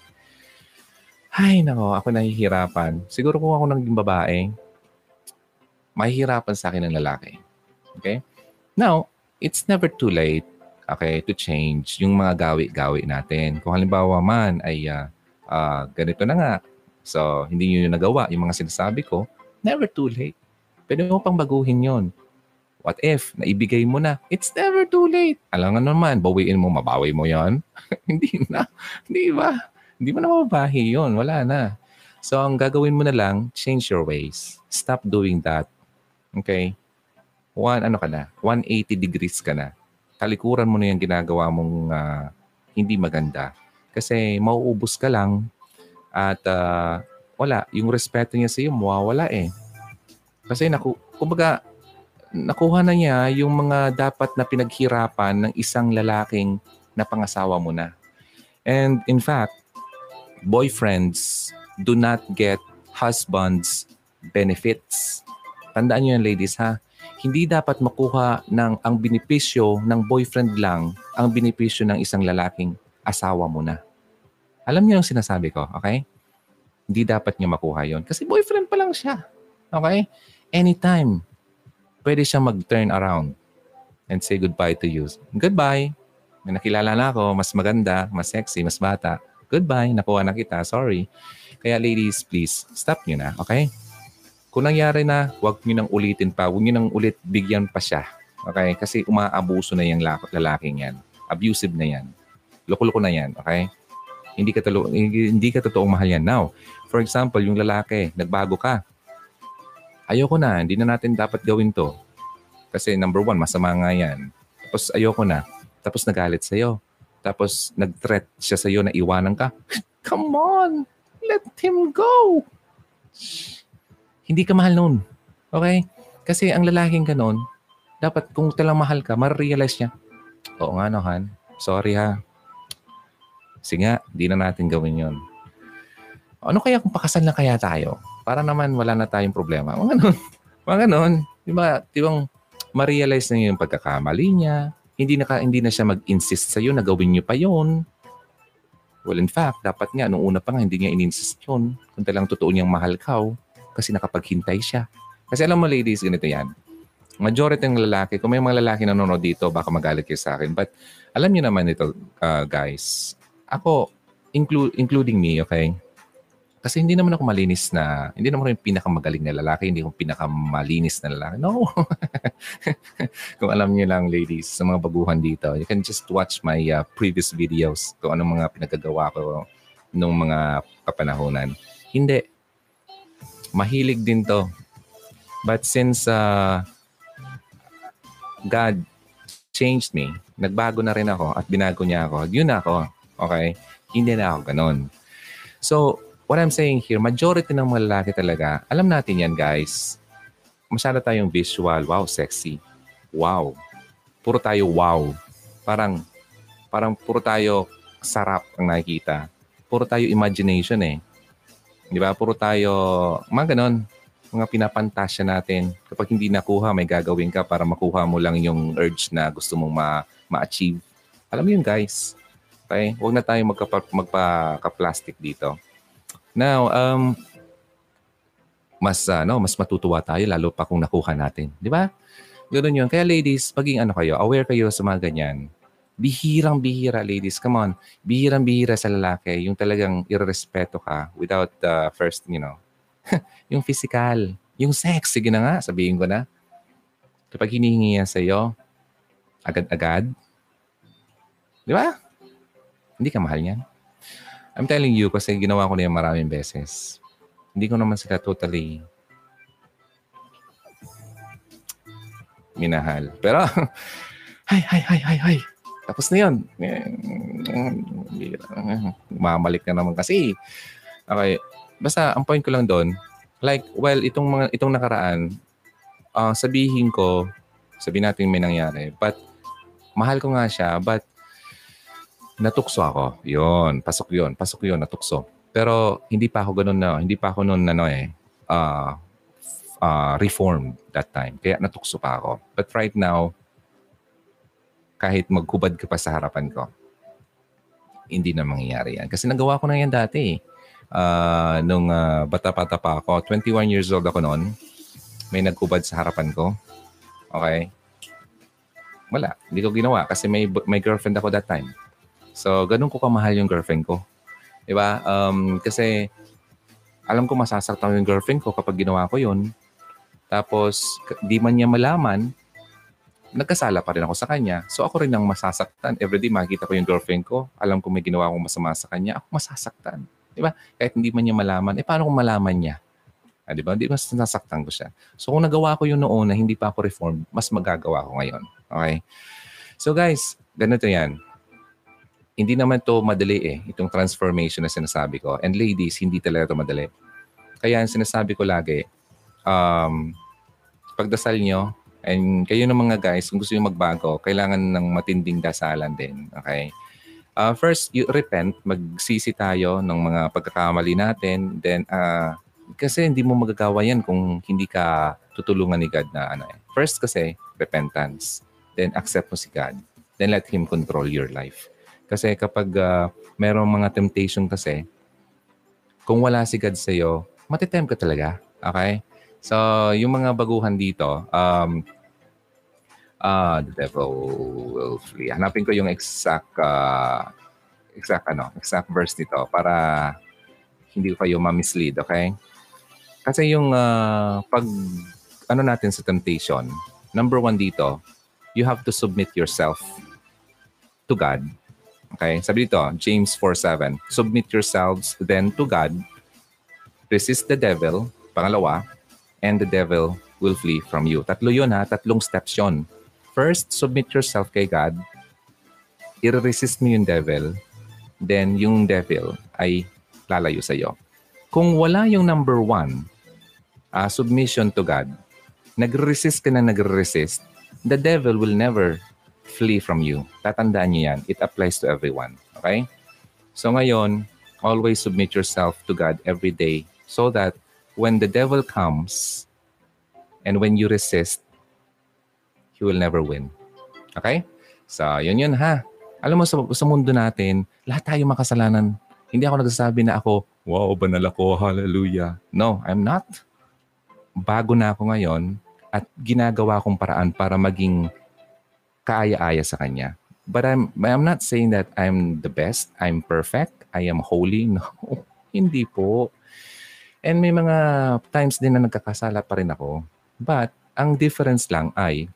S1: Ay, nako, ako nahihirapan. Siguro kung ako naging babae, mahihirapan sa akin ng lalaki. Okay? Now, it's never too late okay, to change yung mga gawi-gawi natin. Kung halimbawa man ay uh, uh, ganito na nga, so hindi nyo nagawa yung mga sinasabi ko, never too late. Pwede mo pang baguhin yon. What if, naibigay mo na, it's never too late. Alam nga naman, bawiin mo, mabawi mo yon <laughs> Hindi na. Hindi ba? Hindi mo na mababahi yon Wala na. So, ang gagawin mo na lang, change your ways. Stop doing that Okay? One, ano ka na? 180 degrees ka na. Talikuran mo na yung ginagawa mong uh, hindi maganda. Kasi mauubos ka lang at uh, wala. Yung respeto niya sa iyo, mawawala eh. Kasi naku, kumbaga, nakuha na niya yung mga dapat na pinaghirapan ng isang lalaking na pangasawa mo na. And in fact, boyfriends do not get husbands benefits Tandaan niyo yan ladies ha. Hindi dapat makuha ng ang benepisyo ng boyfriend lang ang benepisyo ng isang lalaking asawa mo na. Alam niyo yung sinasabi ko, okay? Hindi dapat niya makuha yon Kasi boyfriend pa lang siya. Okay? Anytime, pwede siya mag-turn around and say goodbye to you. Goodbye. May nakilala na ako, mas maganda, mas sexy, mas bata. Goodbye, nakuha na kita, sorry. Kaya ladies, please, stop nyo na, okay? Kung nangyari na, huwag niyo nang ulitin pa. Huwag niyo nang ulit bigyan pa siya. Okay? Kasi umaabuso na yung lalaking yan. Abusive na yan. Loko-loko na yan. Okay? Hindi ka, talo, hindi ka totoong mahal yan. Now, for example, yung lalaki, nagbago ka. Ayoko na, hindi na natin dapat gawin to. Kasi number one, masama nga yan. Tapos ayoko na. Tapos nagalit sa'yo. Tapos nag-threat siya sa'yo na iwanan ka. <laughs> Come on! Let him go! Hindi ka mahal noon. Okay? Kasi ang lalaking ganon, dapat kung talang mahal ka, ma-realize niya, oo nga no, Han. Sorry ha. Sige nga, di na natin gawin yon. Ano kaya kung pakasal na kaya tayo? Para naman wala na tayong problema. Mga ganon. <laughs> Mga ganon. Di ba? Di bang ma-realize na yung pagkakamali niya. Hindi na, ka, hindi na siya mag-insist sa'yo na gawin niyo pa yon. Well, in fact, dapat nga, nung una pa nga, hindi niya in-insist yun. Kung talang totoo niyang mahal ka, kasi nakapaghintay siya. Kasi alam mo ladies, ganito yan. Majority ng lalaki, kung may mga lalaki na nanonood dito, baka magalit kayo sa akin. But alam niyo naman ito, uh, guys. Ako, inclu- including me, okay? Kasi hindi naman ako malinis na, hindi naman ako yung pinakamagaling na lalaki, hindi ako pinakamalinis na lalaki. No. <laughs> kung alam niyo lang, ladies, sa mga baguhan dito, you can just watch my uh, previous videos kung anong mga pinagagawa ko nung mga kapanahonan. Hindi mahilig din to. But since uh, God changed me. Nagbago na rin ako at binago niya ako. Yun ako. Okay? Hindi na ako ganun. So, what I'm saying here, majority ng mga lalaki talaga, alam natin yan guys. Masyado tayong visual. Wow, sexy. Wow. Puro tayo wow. Parang, parang puro tayo sarap ang nakikita. Puro tayo imagination eh. Di ba? Puro tayo, mga ganon, mga pinapantasya natin. Kapag hindi nakuha, may gagawin ka para makuha mo lang yung urge na gusto mong ma- ma-achieve. Alam mo yun, guys. Okay? Huwag na tayo magka, magpa-plastic dito. Now, um, mas ano, mas matutuwa tayo lalo pa kung nakuha natin, 'di ba? Ganun 'yun. Kaya ladies, paging ano kayo, aware kayo sa mga ganyan. Bihirang bihira, ladies. Come on. Bihirang bihira sa lalaki. Yung talagang irerespeto ka without the uh, first, you know, <laughs> yung physical. Yung sex. Sige na nga, sabihin ko na. Kapag hinihingi yan sa'yo, agad-agad, di ba? Hindi ka mahal niyan. I'm telling you kasi ginawa ko na yan maraming beses. Hindi ko naman sila totally minahal. Pero, <laughs> hay, hay, hay, hay, hay. Tapos na yun. Mamalik na naman kasi. Okay. Basta, ang point ko lang doon, like, well, itong, mga, itong nakaraan, uh, sabihin ko, sabihin natin may nangyari, but mahal ko nga siya, but natukso ako. Yun, pasok yun, pasok yun, natukso. Pero hindi pa ako ganun na, hindi pa ako noon ano eh, uh, uh, reformed that time. Kaya natukso pa ako. But right now, kahit magkubad ka pa sa harapan ko. Hindi na mangyayari yan. Kasi nagawa ko na yan dati. Uh, nung uh, bata-bata pa ako, 21 years old ako noon, may nagkubad sa harapan ko. Okay? Wala. Hindi ko ginawa kasi may, may girlfriend ako that time. So, ganun ko kamahal yung girlfriend ko. Diba? Um, kasi alam ko masasaktan yung girlfriend ko kapag ginawa ko yun. Tapos, di man niya malaman, nagkasala pa rin ako sa kanya. So ako rin ang masasaktan. Everyday makikita ko yung girlfriend ko. Alam ko may ginawa akong masama sa kanya. Ako masasaktan. Di ba? Kahit hindi man niya malaman. Eh paano kung malaman niya? Ah, di ba? Di mas nasaktan ko siya. So kung nagawa ko yung noon na hindi pa ako reform, mas magagawa ko ngayon. Okay? So guys, ganito yan. Hindi naman to madali eh, itong transformation na sinasabi ko. And ladies, hindi talaga to madali. Kaya ang sinasabi ko lagi, um, pagdasal nyo, And kayo ng mga guys, kung gusto nyo magbago, kailangan ng matinding dasalan din. Okay? Uh, first, you repent. Magsisi tayo ng mga pagkakamali natin. Then, uh, kasi hindi mo magagawa yan kung hindi ka tutulungan ni God na ano eh. First kasi, repentance. Then, accept mo si God. Then, let Him control your life. Kasi kapag uh, merong mga temptation kasi, kung wala si God sa'yo, matitem ka talaga. Okay? So, yung mga baguhan dito, um, uh, the devil will flee. Hanapin ko yung exact, uh, exact, ano, exact verse nito para hindi ko kayo ma-mislead, okay? Kasi yung uh, pag, ano natin sa temptation, number one dito, you have to submit yourself to God. Okay? Sabi dito, James 4.7, Submit yourselves then to God, resist the devil, pangalawa, and the devil will flee from you. Tatlo yun ha, tatlong steps yun. First, submit yourself kay God. I-resist mo yung devil. Then, yung devil ay lalayo sa iyo. Kung wala yung number one, uh, submission to God, nag-resist ka na nag-resist, the devil will never flee from you. Tatandaan niyo yan. It applies to everyone. Okay? So ngayon, always submit yourself to God every day so that when the devil comes and when you resist, he will never win. Okay? So, yun yun ha. Alam mo, sa, sa mundo natin, lahat tayo makasalanan. Hindi ako nagsasabi na ako, wow, banal ako, hallelujah. No, I'm not. Bago na ako ngayon at ginagawa kong paraan para maging kaaya-aya sa Kanya. But I'm, I'm not saying that I'm the best, I'm perfect, I am holy. <laughs> No, hindi po. And may mga times din na nagkakasala pa rin ako. But ang difference lang ay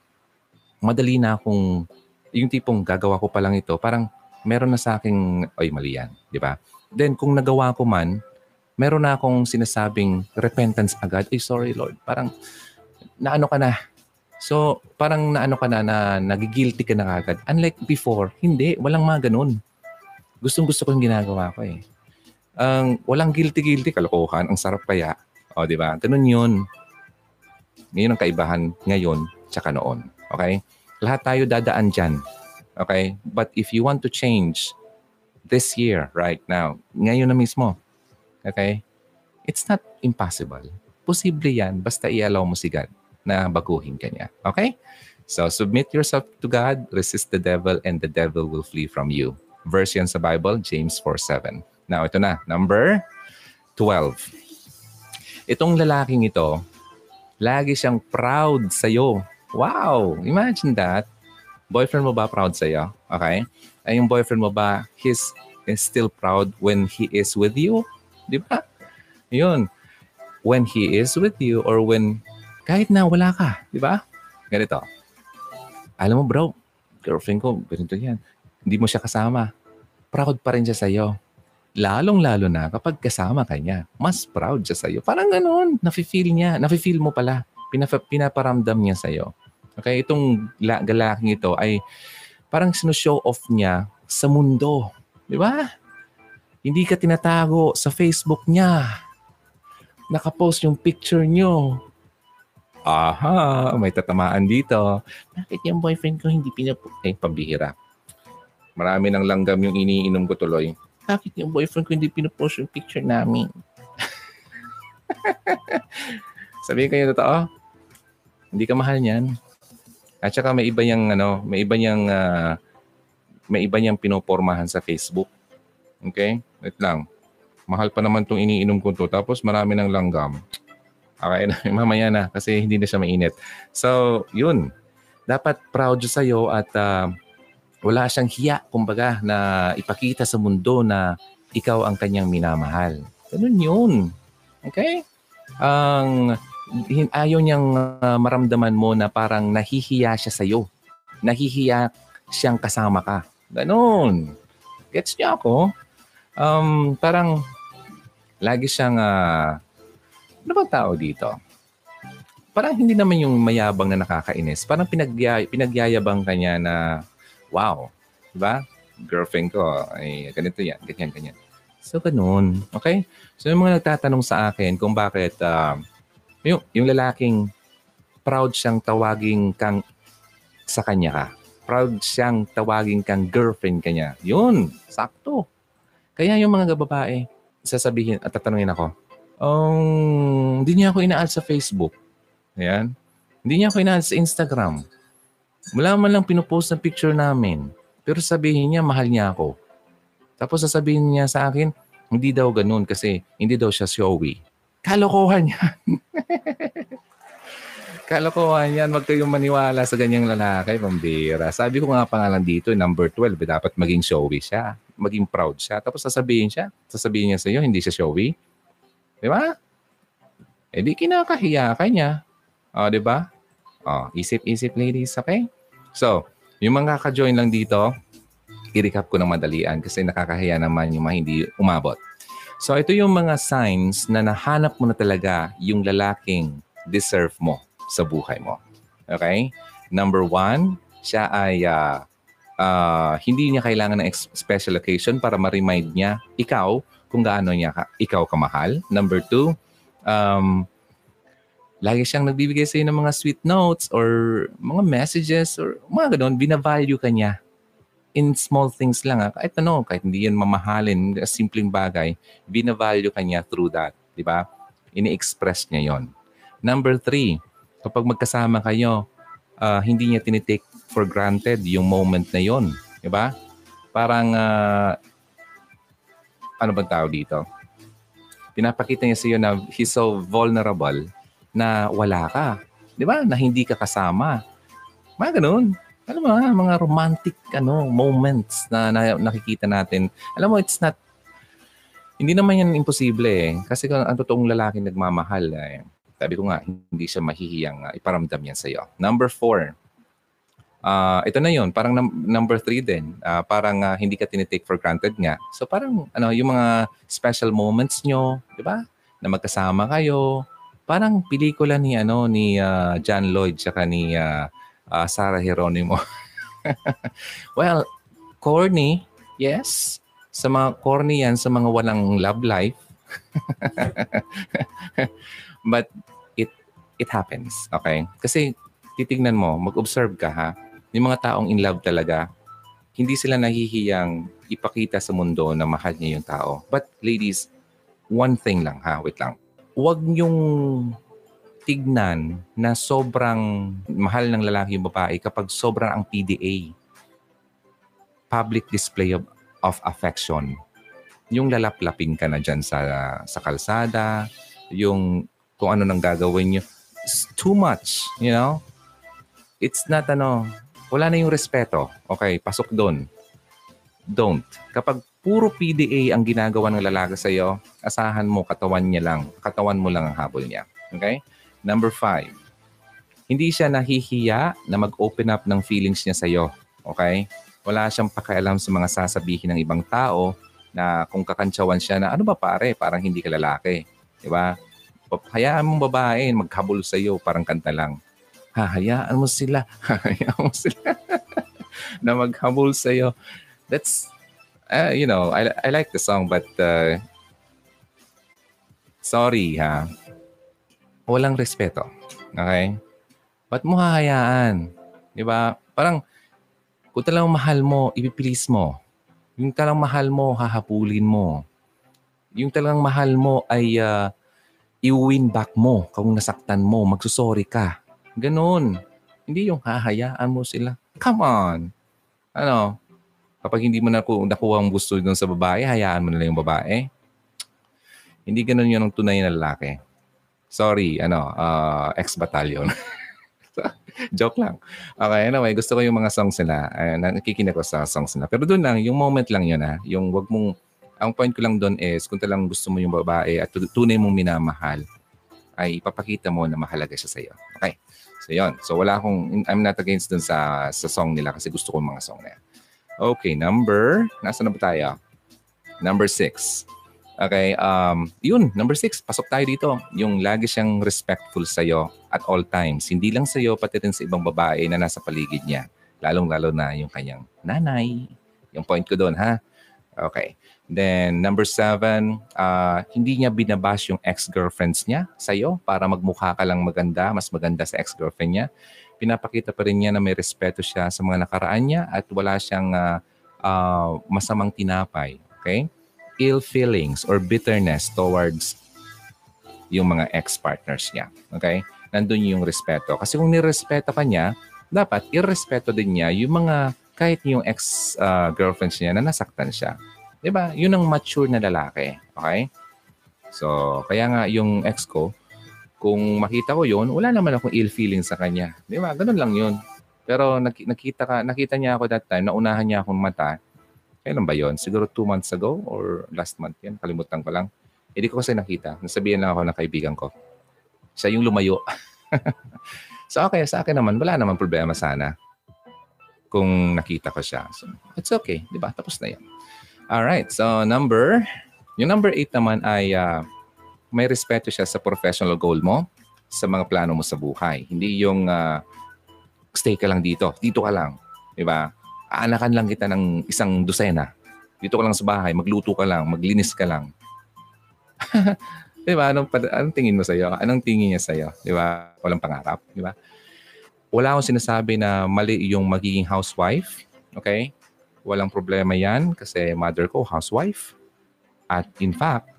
S1: madali na akong yung tipong gagawa ko pa lang ito, parang meron na sa akin, ay mali yan, di ba? Then kung nagawa ko man, meron na akong sinasabing repentance agad, ay sorry Lord, parang naano ka na, So, parang naano ka na, na nagigilty ka na agad. Unlike before, hindi. Walang mga ganun. Gustong gusto ko yung ginagawa ko eh. Ang walang guilty-guilty, kalokohan. Ang sarap kaya. O, di ba? Ganun yun. Ngayon ang kaibahan ngayon tsaka noon. Okay? Lahat tayo dadaan dyan. Okay? But if you want to change this year, right now, ngayon na mismo, okay? It's not impossible. Posible yan basta i-allow mo si God na baguhin ka niya. Okay? So, submit yourself to God, resist the devil, and the devil will flee from you. Verse yan sa Bible, James 4.7. Now, ito na. Number 12. Itong lalaking ito, lagi siyang proud sa'yo. Wow! Imagine that. Boyfriend mo ba proud sa'yo? Okay? Ay yung boyfriend mo ba, he's is still proud when he is with you? Di ba? Yun. When he is with you or when kahit na wala ka, di ba? Ganito. Alam mo bro, girlfriend ko, ganito yan. Hindi mo siya kasama. Proud pa rin siya sa'yo. Lalong-lalo na kapag kasama ka niya. Mas proud siya sa'yo. Parang ganun. Nafe-feel niya. Nafe-feel mo pala. Pinaf- pinaparamdam niya sa'yo. Okay, itong la- galaking ito ay parang sinushow off niya sa mundo. Di ba? Hindi ka tinatago sa Facebook niya. Nakapost yung picture niyo aha, may tatamaan dito. Bakit yung boyfriend ko hindi pinap... Eh, pambihira. Marami ng langgam yung iniinom ko tuloy. Bakit yung boyfriend ko hindi pinapost yung picture namin? <laughs> Sabihin kayo totoo, hindi ka mahal niyan. At saka may iba yung ano, may iba yung uh, may iba niyang pinopormahan sa Facebook. Okay? Wait lang. Mahal pa naman tong iniinom ko to. Tapos marami ng langgam. Okay <laughs> mamaya na kasi hindi na siya mainit. So, yun. Dapat proud siya sa'yo at uh, wala siyang hiya, kumbaga, na ipakita sa mundo na ikaw ang kanyang minamahal. Ganun yun. Okay? Ang ayaw niyang uh, maramdaman mo na parang nahihiya siya sa'yo. Nahihiya siyang kasama ka. Ganun. Gets niyo ako? Um, parang lagi siyang uh, ano ba tao dito? Parang hindi naman yung mayabang na nakakainis. Parang pinagyay, pinagyayabang kanya na, wow, di ba? Girlfriend ko, ay ganito yan, ganyan, ganyan. So, ganun. Okay? So, yung mga nagtatanong sa akin kung bakit uh, yung, yung lalaking proud siyang tawaging kang sa kanya ka. Proud siyang tawaging kang girlfriend kanya. Yun, sakto. Kaya yung mga babae, sasabihin at tatanungin ako, um, hindi niya ako ina sa Facebook. Ayan. Hindi niya ako ina sa Instagram. Wala man lang pinupost ng picture namin. Pero sabihin niya, mahal niya ako. Tapos sasabihin niya sa akin, hindi daw ganun kasi hindi daw siya showy. Kalokohan yan. <laughs> Kalokohan yan. Huwag kayong maniwala sa ganyang lalaki, pambira. Sabi ko nga pangalan dito, number 12, eh, dapat maging showy siya. Maging proud siya. Tapos sasabihin siya, sasabihin niya sa iyo, hindi siya showy. Di ba? Eh di kinakahiya ka niya. O, oh, di ba? Oh, isip-isip ladies, okay? So, yung mga ka-join lang dito, i-recap ko ng madalian kasi nakakahiya naman yung mga hindi umabot. So, ito yung mga signs na nahanap mo na talaga yung lalaking deserve mo sa buhay mo. Okay? Number one, siya ay uh, uh, hindi niya kailangan ng special occasion para ma-remind niya ikaw kung gaano niya ka, ikaw kamahal. Number two, um, lagi siyang nagbibigay sa iyo ng mga sweet notes or mga messages or mga ganun, binavalue ka niya in small things lang. Ha? Kahit ano, kahit hindi yan mamahalin, simpleng bagay, binavalue ka niya through that. Di ba? Ini-express niya yon. Number three, kapag magkasama kayo, uh, hindi niya tinitake for granted yung moment na yon. Di ba? Parang uh, ano bang tao dito? Pinapakita niya sa iyo na he's so vulnerable na wala ka. Di ba? Na hindi ka kasama. Mga ganun. Ano ba, mga romantic ano, moments na, na nakikita natin. Alam mo, it's not, hindi naman yan imposible eh. Kasi kung ang totoong lalaki nagmamahal, eh, sabi ko nga, hindi siya mahihiyang uh, iparamdam yan sa iyo. Number four, uh, ito na yun, parang num- number three din. Uh, parang uh, hindi ka tinitake for granted nga. So parang ano, yung mga special moments nyo, di ba? Na magkasama kayo, Parang pelikula ni ano ni uh, John Lloyd tsaka ni uh, uh, Sarah Geronimo. <laughs> well, corny, yes. Sa mga corny yan, sa mga walang love life. <laughs> But it it happens, okay? Kasi titignan mo, mag-observe ka ha. Yung mga taong in love talaga, hindi sila nahihiyang ipakita sa mundo na mahal niya yung tao. But ladies, one thing lang ha, wait lang. Huwag niyong tignan na sobrang mahal ng lalaki yung babae kapag sobrang ang PDA. Public display of, of affection. Yung lalaplapin ka na dyan sa, sa kalsada, yung kung ano nang gagawin niyo. It's too much, you know? It's not ano, wala na yung respeto. Okay, pasok doon. Don't. Kapag puro PDA ang ginagawa ng lalaki sa iyo, asahan mo katawan niya lang. Katawan mo lang ang habol niya. Okay? Number five, hindi siya nahihiya na mag-open up ng feelings niya sa iyo. Okay? Wala siyang pakialam sa mga sasabihin ng ibang tao na kung kakantsawan siya na, ano ba pare, parang hindi ka lalaki. Di ba? Hayaan mong babae maghabol sa iyo, parang kanta lang hahayaan mo sila, <laughs> hahayaan mo sila <laughs> na maghabol sa iyo. That's, uh, you know, I, I like the song but uh, sorry ha. Walang respeto. Okay? Ba't mo hahayaan? Di ba? Parang, kung talagang mahal mo, ipipilis mo. Yung talagang mahal mo, hahapulin mo. Yung talagang mahal mo ay uh, i-win back mo kung nasaktan mo, magsusorry ka. Ganon. Hindi yung hahayaan mo sila. Come on. Ano? Kapag hindi mo naku- nakuha ang gusto dun sa babae, hayaan mo na lang yung babae. Hindi ganon yun ang tunay na lalaki. Sorry, ano, uh, ex-battalion. <laughs> Joke lang. Okay, anyway, gusto ko yung mga songs nila. Uh, nakikinig ko sa songs nila. Pero doon lang, yung moment lang yun ha. Yung wag mong, ang point ko lang doon is, kung talagang gusto mo yung babae at tunay mong minamahal, ay ipapakita mo na mahalaga siya sa iyo. Okay? So, yun. So, wala akong, I'm not against dun sa, sa song nila kasi gusto ko mga song na yan. Okay, number, nasa na ba tayo? Number six. Okay, um, yun, number six, pasok tayo dito. Yung lagi siyang respectful sa'yo at all times. Hindi lang sa'yo, pati rin sa ibang babae na nasa paligid niya. Lalong-lalo na yung kanyang nanay. Yung point ko doon, ha? Okay. Then number seven, uh, hindi niya binabash yung ex-girlfriends niya sa'yo para magmukha ka lang maganda, mas maganda sa ex-girlfriend niya. Pinapakita pa rin niya na may respeto siya sa mga nakaraan niya at wala siyang uh, uh, masamang tinapay. Okay? Ill feelings or bitterness towards yung mga ex-partners niya. Okay? Nandun yung respeto. Kasi kung nirespeto ka niya, dapat irrespeto din niya yung mga kahit yung ex-girlfriends uh, niya na nasaktan siya. 'Di ba? Yun ang mature na lalaki. Okay? So, kaya nga yung ex ko, kung makita ko yun, wala naman akong ill feeling sa kanya. 'Di ba? Ganun lang yun. Pero nakita ka, nakita niya ako that time, naunahan niya akong mata. Kailan ba yon? Siguro two months ago or last month yan. Kalimutan ko lang. Hindi ko kasi nakita. Nasabihan lang ako ng kaibigan ko. Siya yung lumayo. <laughs> so okay, sa akin naman, wala naman problema sana kung nakita ko siya. So, it's okay. Di ba? Tapos na yan. Alright, so number, yung number 8 naman ay uh, may respeto siya sa professional goal mo, sa mga plano mo sa buhay. Hindi yung uh, stay ka lang dito, dito ka lang. Di ba? Aanakan lang kita ng isang dosena. Dito ka lang sa bahay, magluto ka lang, maglinis ka lang. <laughs> di ba? Anong, anong tingin mo sa'yo? Anong tingin niya sa'yo? Di ba? Walang pangarap. Di ba? Wala akong sinasabi na mali yung magiging housewife. Okay? Walang problema yan kasi mother ko housewife. At in fact,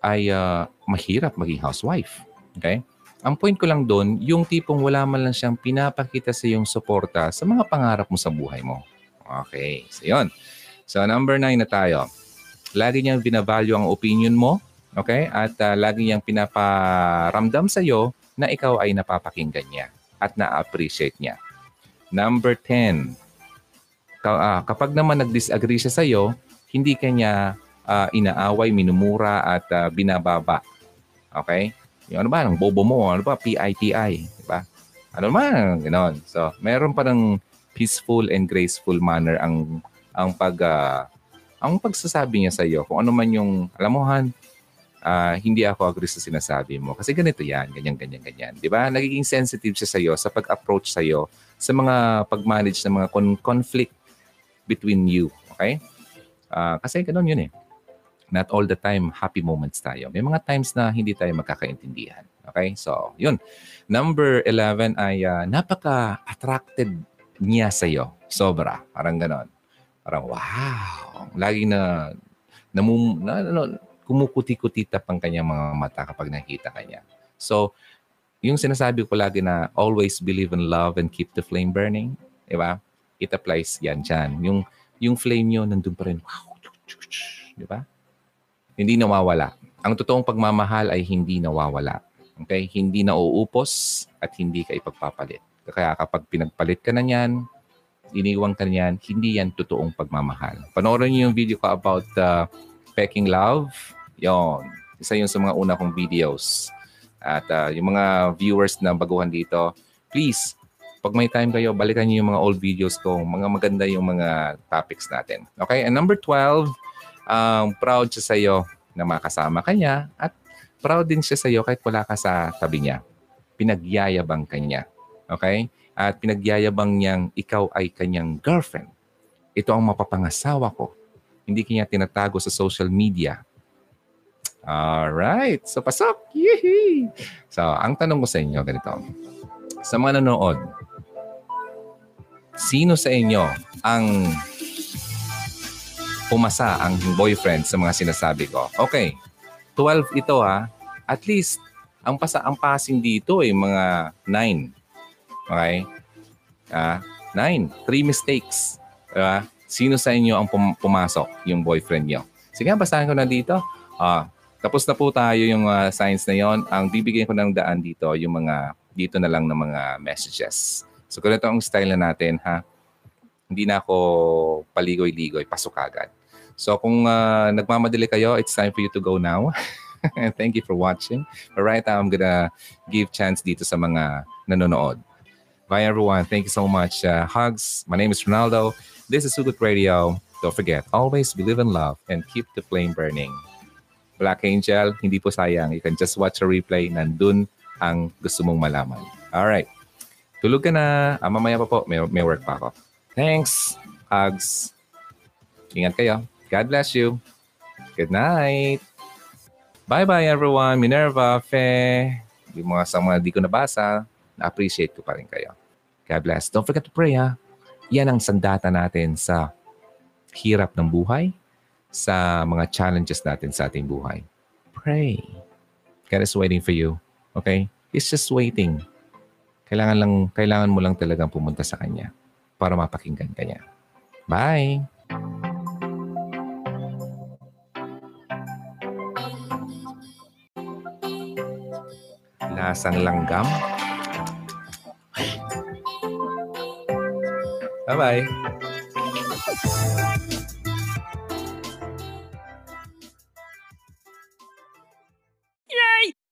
S1: ay uh, mahirap maging housewife. Okay? Ang point ko lang doon, yung tipong wala man lang siyang pinapakita sa iyong suporta sa mga pangarap mo sa buhay mo. Okay. So, yun. So, number nine na tayo. Lagi niyang binavalue ang opinion mo. Okay? At uh, lagi niyang pinaparamdam sa iyo na ikaw ay napapakinggan niya at na-appreciate niya. Number 10, uh, kapag naman nag-disagree siya sa iyo, hindi kanya uh, inaaway, minumura at uh, binababa. Okay? Yung ano ba, ang bobo mo, ano ba, PITI, di ba? Ano man, ganoon. So, meron pa ng peaceful and graceful manner ang ang pag uh, ang pagsasabi niya sa iyo kung ano man yung alam mo han ah, hindi ako agree sa sinasabi mo. Kasi ganito yan, ganyan, ganyan, ganyan. Di ba? Nagiging sensitive siya sa'yo sa pag-approach sa'yo sa mga pag-manage ng mga con- conflict between you. Okay? Ah, kasi ganun yun eh. Not all the time happy moments tayo. May mga times na hindi tayo magkakaintindihan. Okay? So, yun. Number 11 ay ah, napaka-attracted niya sa'yo. Sobra. Parang ganon. Parang wow. Lagi na, namum, na ano, kumukuti-kuti ang kanyang mga mata kapag nakita kanya. So, yung sinasabi ko lagi na always believe in love and keep the flame burning, di ba? It applies yan dyan. Yung, yung flame nyo, nandun pa rin. Wow. Di ba? Hindi nawawala. Ang totoong pagmamahal ay hindi nawawala. Okay? Hindi na uupos at hindi ka ipagpapalit. Kaya kapag pinagpalit ka na niyan, iniwang ka niyan, hindi yan totoong pagmamahal. Panoorin niyo yung video ko about uh, Peking Love. Yon. Isa yun sa mga una kong videos. At uh, yung mga viewers na baguhan dito, please, pag may time kayo, balikan niyo yung mga old videos ko. Mga maganda yung mga topics natin. Okay? And number 12, um, proud siya sa iyo na makasama ka niya at proud din siya sa iyo kahit wala ka sa tabi niya. Pinagyayabang ka niya. Okay? At pinagyayabang niyang ikaw ay kanyang girlfriend. Ito ang mapapangasawa ko. Hindi kanya tinatago sa social media. Alright. So, pasok. Yee! So, ang tanong ko sa inyo, ganito. Sa mga nanonood, sino sa inyo ang pumasa ang boyfriend sa mga sinasabi ko? Okay. 12 ito ha. At least, ang pasa ang passing dito ay mga 9. Okay? Ah, 9. Three mistakes. Diba? Sino sa inyo ang pum- pumasok, yung boyfriend nyo? Sige, basahin ko na dito. Ah, tapos na po tayo yung uh, signs na yon. Ang bibigyan ko ng daan dito, yung mga, dito na lang ng mga messages. So, ganito ang style na natin, ha? Hindi na ako paligoy-ligoy, pasok agad. So, kung uh, nagmamadali kayo, it's time for you to go now. <laughs> Thank you for watching. But right now, I'm gonna give chance dito sa mga nanonood. Bye, everyone. Thank you so much. Uh, hugs. My name is Ronaldo. This is Sugut Radio. Don't forget, always believe in love and keep the flame burning. Black Angel, hindi po sayang. You can just watch a replay. Nandun ang gusto mong malaman. Alright. Tulog ka na. Ah, mamaya pa po. May, may work pa ako. Thanks. Hugs. Ingat kayo. God bless you. Good night. Bye-bye everyone. Minerva, Fe. Yung mga sa mga di ko nabasa, na-appreciate ko pa rin kayo. God bless. Don't forget to pray ha. Yan ang sandata natin sa hirap ng buhay, sa mga challenges natin sa ating buhay. Pray. God is waiting for you. Okay? He's just waiting. Kailangan lang kailangan mo lang talagang pumunta sa kanya para mapakinggan kanya. Bye. Lasang langgam. Bye-bye.